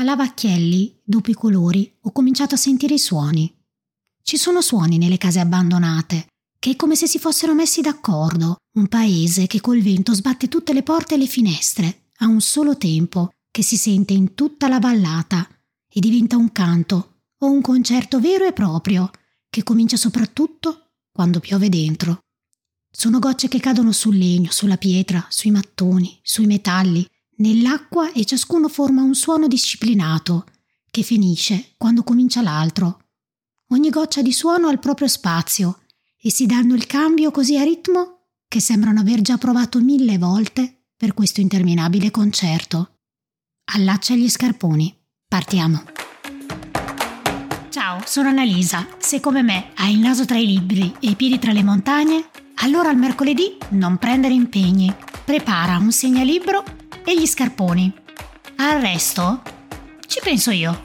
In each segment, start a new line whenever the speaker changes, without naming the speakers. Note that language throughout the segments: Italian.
A Lavacchielli, dopo i colori, ho cominciato a sentire i suoni. Ci sono suoni nelle case abbandonate, che è come se si fossero messi d'accordo, un paese che col vento sbatte tutte le porte e le finestre, a un solo tempo, che si sente in tutta la vallata, e diventa un canto o un concerto vero e proprio, che comincia soprattutto quando piove dentro. Sono gocce che cadono sul legno, sulla pietra, sui mattoni, sui metalli, nell'acqua e ciascuno forma un suono disciplinato, che finisce quando comincia l'altro. Ogni goccia di suono ha il proprio spazio e si danno il cambio così a ritmo che sembrano aver già provato mille volte per questo interminabile concerto. Allaccia gli scarponi. Partiamo. Ciao, sono Annalisa. Se come me hai il naso tra i libri e i piedi tra le montagne, allora il mercoledì non prendere impegni. Prepara un segnalibro e gli scarponi. Al resto ci penso io.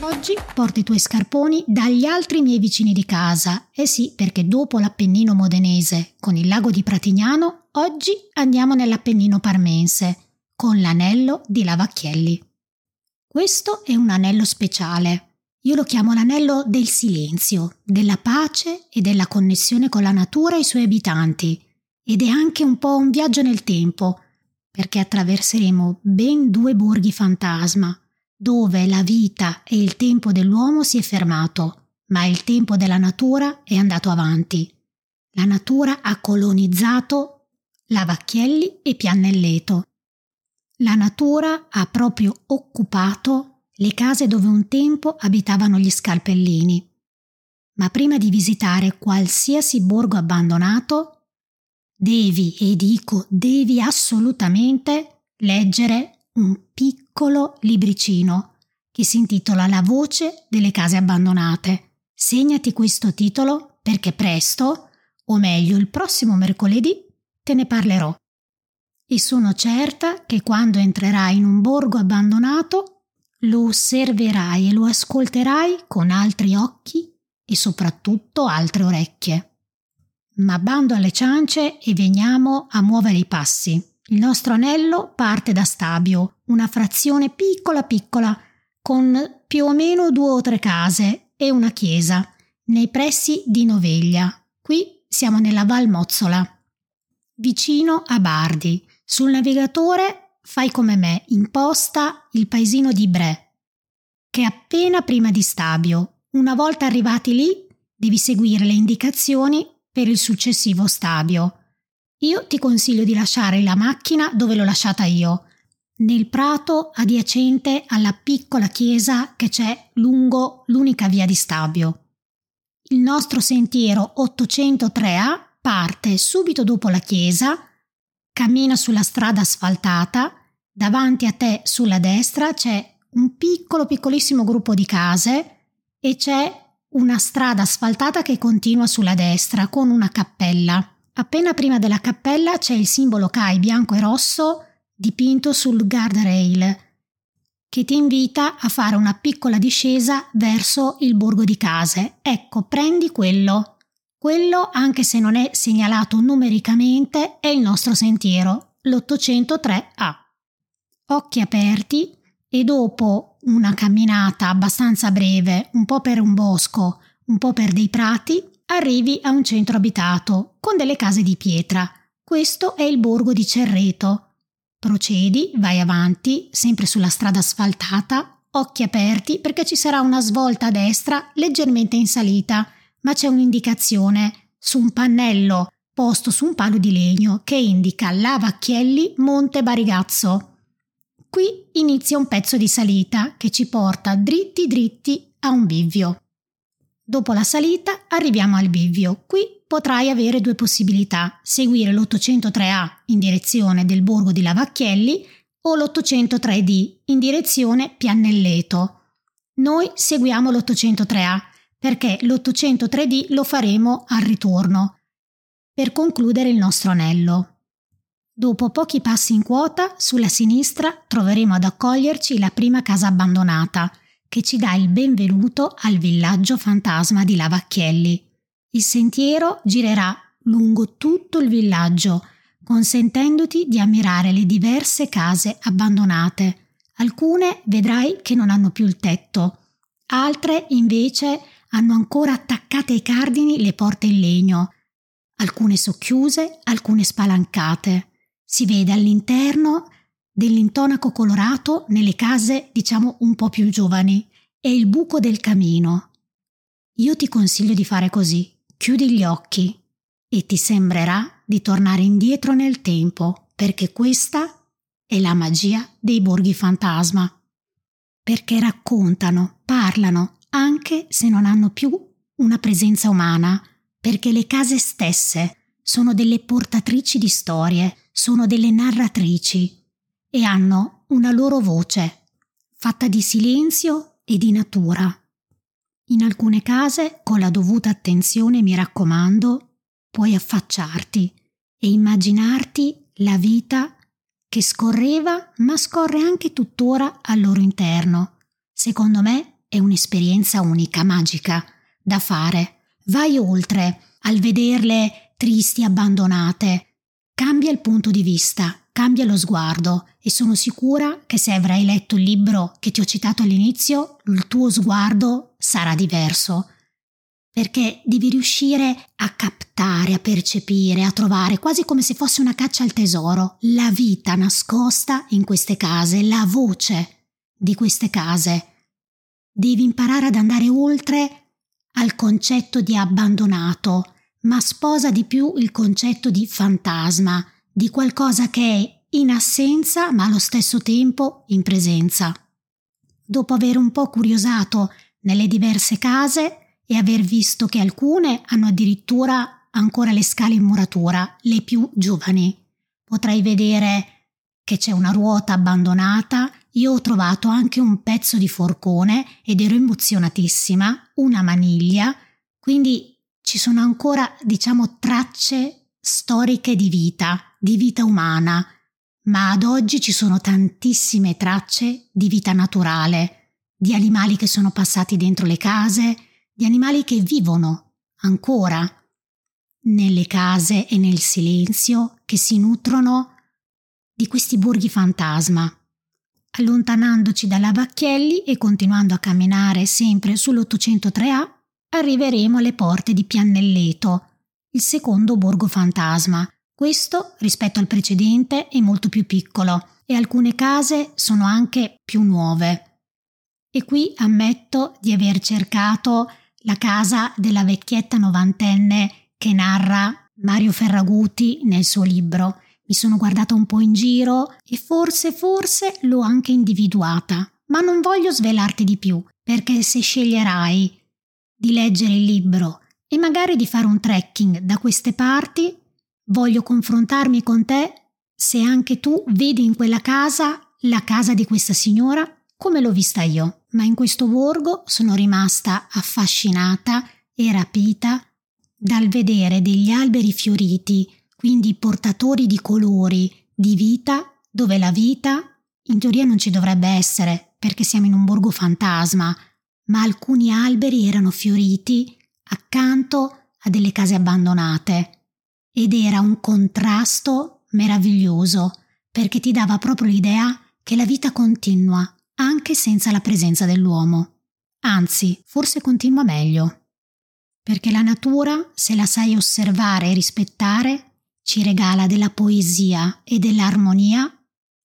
Oggi porto i tuoi scarponi dagli altri miei vicini di casa. Eh sì, perché dopo l'Appennino modenese con il lago di Pratignano, oggi andiamo nell'Appennino parmense con l'anello di Lavacchielli. Questo è un anello speciale io lo chiamo l'anello del silenzio, della pace e della connessione con la natura e i suoi abitanti. Ed è anche un po' un viaggio nel tempo, perché attraverseremo ben due borghi fantasma, dove la vita e il tempo dell'uomo si è fermato, ma il tempo della natura è andato avanti. La natura ha colonizzato Lavacchielli e Piannelleto. La natura ha proprio occupato le case dove un tempo abitavano gli scalpellini. Ma prima di visitare qualsiasi borgo abbandonato, devi, e dico devi assolutamente, leggere un piccolo libricino che si intitola La voce delle case abbandonate. Segnati questo titolo perché presto, o meglio il prossimo mercoledì, te ne parlerò. E sono certa che quando entrerai in un borgo abbandonato lo osserverai e lo ascolterai con altri occhi e soprattutto altre orecchie. Ma bando alle ciance e veniamo a muovere i passi. Il nostro anello parte da Stabio, una frazione piccola piccola, con più o meno due o tre case e una chiesa, nei pressi di Noveglia. Qui siamo nella Val Mozzola, vicino a Bardi. Sul navigatore fai come me, imposta il paesino di Bre, che è appena prima di Stabio. Una volta arrivati lì, devi seguire le indicazioni per il successivo Stabio. Io ti consiglio di lasciare la macchina dove l'ho lasciata io, nel prato adiacente alla piccola chiesa che c'è lungo l'unica via di Stabio. Il nostro sentiero 803A parte subito dopo la chiesa Cammina sulla strada asfaltata, davanti a te sulla destra c'è un piccolo piccolissimo gruppo di case e c'è una strada asfaltata che continua sulla destra con una cappella. Appena prima della cappella c'è il simbolo CAI bianco e rosso dipinto sul guardrail che ti invita a fare una piccola discesa verso il borgo di case. Ecco, prendi quello. Quello, anche se non è segnalato numericamente, è il nostro sentiero, l'803A. Occhi aperti e dopo una camminata abbastanza breve, un po' per un bosco, un po' per dei prati, arrivi a un centro abitato con delle case di pietra. Questo è il borgo di Cerreto. Procedi, vai avanti, sempre sulla strada asfaltata, occhi aperti perché ci sarà una svolta a destra leggermente in salita ma c'è un'indicazione su un pannello posto su un palo di legno che indica Lavacchielli Monte Barigazzo. Qui inizia un pezzo di salita che ci porta dritti dritti a un bivio. Dopo la salita arriviamo al bivio. Qui potrai avere due possibilità, seguire l'803A in direzione del borgo di Lavacchielli o l'803D in direzione Piannelleto. Noi seguiamo l'803A perché l'803D lo faremo al ritorno, per concludere il nostro anello. Dopo pochi passi in quota, sulla sinistra troveremo ad accoglierci la prima casa abbandonata, che ci dà il benvenuto al villaggio fantasma di Lavacchielli. Il sentiero girerà lungo tutto il villaggio, consentendoti di ammirare le diverse case abbandonate, Alcune vedrai che non hanno più il tetto, altre invece hanno ancora attaccate ai cardini le porte in legno, alcune socchiuse, alcune spalancate. Si vede all'interno dell'intonaco colorato nelle case, diciamo, un po' più giovani. È il buco del camino. Io ti consiglio di fare così. Chiudi gli occhi e ti sembrerà di tornare indietro nel tempo, perché questa è la magia dei borghi fantasma. Perché raccontano, parlano, anche se non hanno più una presenza umana, perché le case stesse sono delle portatrici di storie, sono delle narratrici e hanno una loro voce, fatta di silenzio e di natura. In alcune case, con la dovuta attenzione, mi raccomando, puoi affacciarti e immaginarti la vita che scorreva ma scorre anche tuttora al loro interno. Secondo me è un'esperienza unica, magica, da fare. Vai oltre al vederle tristi, abbandonate. Cambia il punto di vista, cambia lo sguardo e sono sicura che se avrai letto il libro che ti ho citato all'inizio, il tuo sguardo sarà diverso. Perché devi riuscire a captare, a percepire, a trovare, quasi come se fosse una caccia al tesoro, la vita nascosta in queste case, la voce di queste case. Devi imparare ad andare oltre al concetto di abbandonato, ma sposa di più il concetto di fantasma, di qualcosa che è in assenza ma allo stesso tempo in presenza. Dopo aver un po' curiosato nelle diverse case e aver visto che alcune hanno addirittura ancora le scale in muratura, le più giovani, potrai vedere che c'è una ruota abbandonata, io ho trovato anche un pezzo di forcone ed ero emozionatissima, una maniglia, quindi ci sono ancora, diciamo, tracce storiche di vita, di vita umana, ma ad oggi ci sono tantissime tracce di vita naturale, di animali che sono passati dentro le case, di animali che vivono ancora nelle case e nel silenzio, che si nutrono di questi borghi fantasma. Allontanandoci dalla Vacchielli e continuando a camminare sempre sull'803A, arriveremo alle porte di Piannelleto, il secondo borgo fantasma. Questo, rispetto al precedente, è molto più piccolo e alcune case sono anche più nuove. E qui ammetto di aver cercato la casa della vecchietta novantenne che narra Mario Ferraguti nel suo libro. Mi sono guardata un po' in giro e forse, forse l'ho anche individuata, ma non voglio svelarti di più, perché se sceglierai di leggere il libro e magari di fare un trekking da queste parti, voglio confrontarmi con te se anche tu vedi in quella casa la casa di questa signora come l'ho vista io. Ma in questo borgo sono rimasta affascinata e rapita dal vedere degli alberi fioriti, quindi portatori di colori, di vita, dove la vita in teoria non ci dovrebbe essere, perché siamo in un borgo fantasma, ma alcuni alberi erano fioriti accanto a delle case abbandonate ed era un contrasto meraviglioso perché ti dava proprio l'idea che la vita continua anche senza la presenza dell'uomo. Anzi, forse continua meglio. Perché la natura, se la sai osservare e rispettare, ci regala della poesia e dell'armonia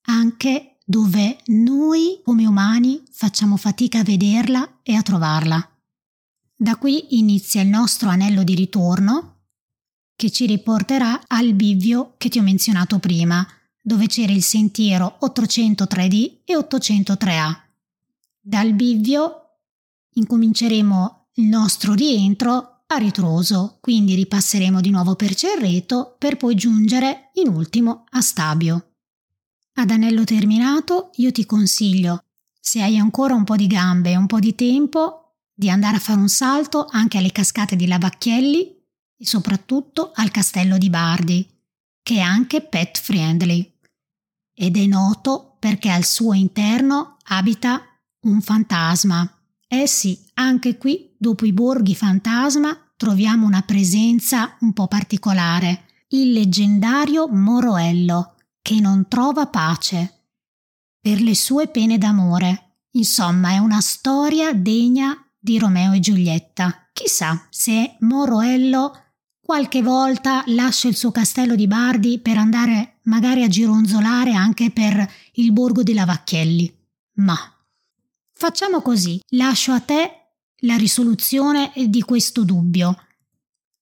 anche dove noi come umani facciamo fatica a vederla e a trovarla. Da qui inizia il nostro anello di ritorno che ci riporterà al bivio che ti ho menzionato prima, dove c'era il sentiero 803D e 803A. Dal bivio incominceremo il nostro rientro a ritroso, quindi ripasseremo di nuovo per Cerreto per poi giungere in ultimo a Stabio. Ad anello terminato io ti consiglio, se hai ancora un po' di gambe e un po' di tempo, di andare a fare un salto anche alle cascate di Lavacchielli e soprattutto al castello di Bardi, che è anche pet friendly. Ed è noto perché al suo interno abita un fantasma. Eh sì, anche qui, dopo i borghi fantasma, troviamo una presenza un po' particolare, il leggendario Moroello, che non trova pace per le sue pene d'amore. Insomma, è una storia degna di Romeo e Giulietta. Chissà se Moroello qualche volta lascia il suo castello di Bardi per andare magari a gironzolare anche per il borgo di Lavacchielli. Ma facciamo così, lascio a te la risoluzione di questo dubbio.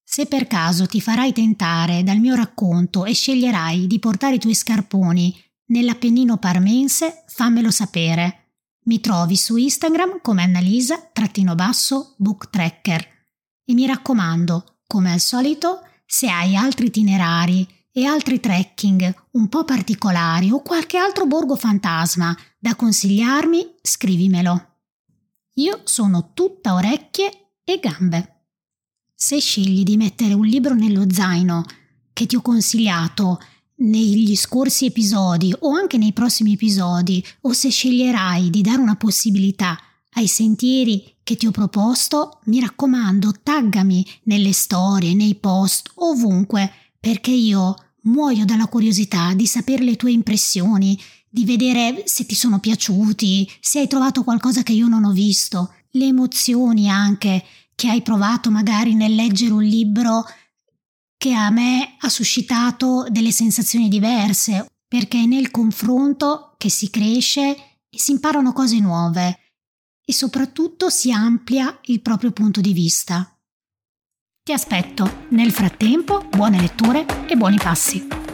Se per caso ti farai tentare dal mio racconto e sceglierai di portare i tuoi scarponi nell'Appennino parmense, fammelo sapere. Mi trovi su Instagram come Annalisa-booktracker. E mi raccomando, come al solito, se hai altri itinerari e altri trekking un po' particolari o qualche altro borgo fantasma da consigliarmi, scrivimelo. Io sono tutta orecchie e gambe. Se scegli di mettere un libro nello zaino che ti ho consigliato negli scorsi episodi o anche nei prossimi episodi, o se sceglierai di dare una possibilità ai sentieri che ti ho proposto, mi raccomando, taggami nelle storie, nei post, ovunque, perché io muoio dalla curiosità di sapere le tue impressioni, di vedere se ti sono piaciuti, se hai trovato qualcosa che io non ho visto, le emozioni anche che hai provato magari nel leggere un libro che a me ha suscitato delle sensazioni diverse, perché è nel confronto che si cresce e si imparano cose nuove e soprattutto si amplia il proprio punto di vista. Ti aspetto. Nel frattempo, buone letture e buoni passi.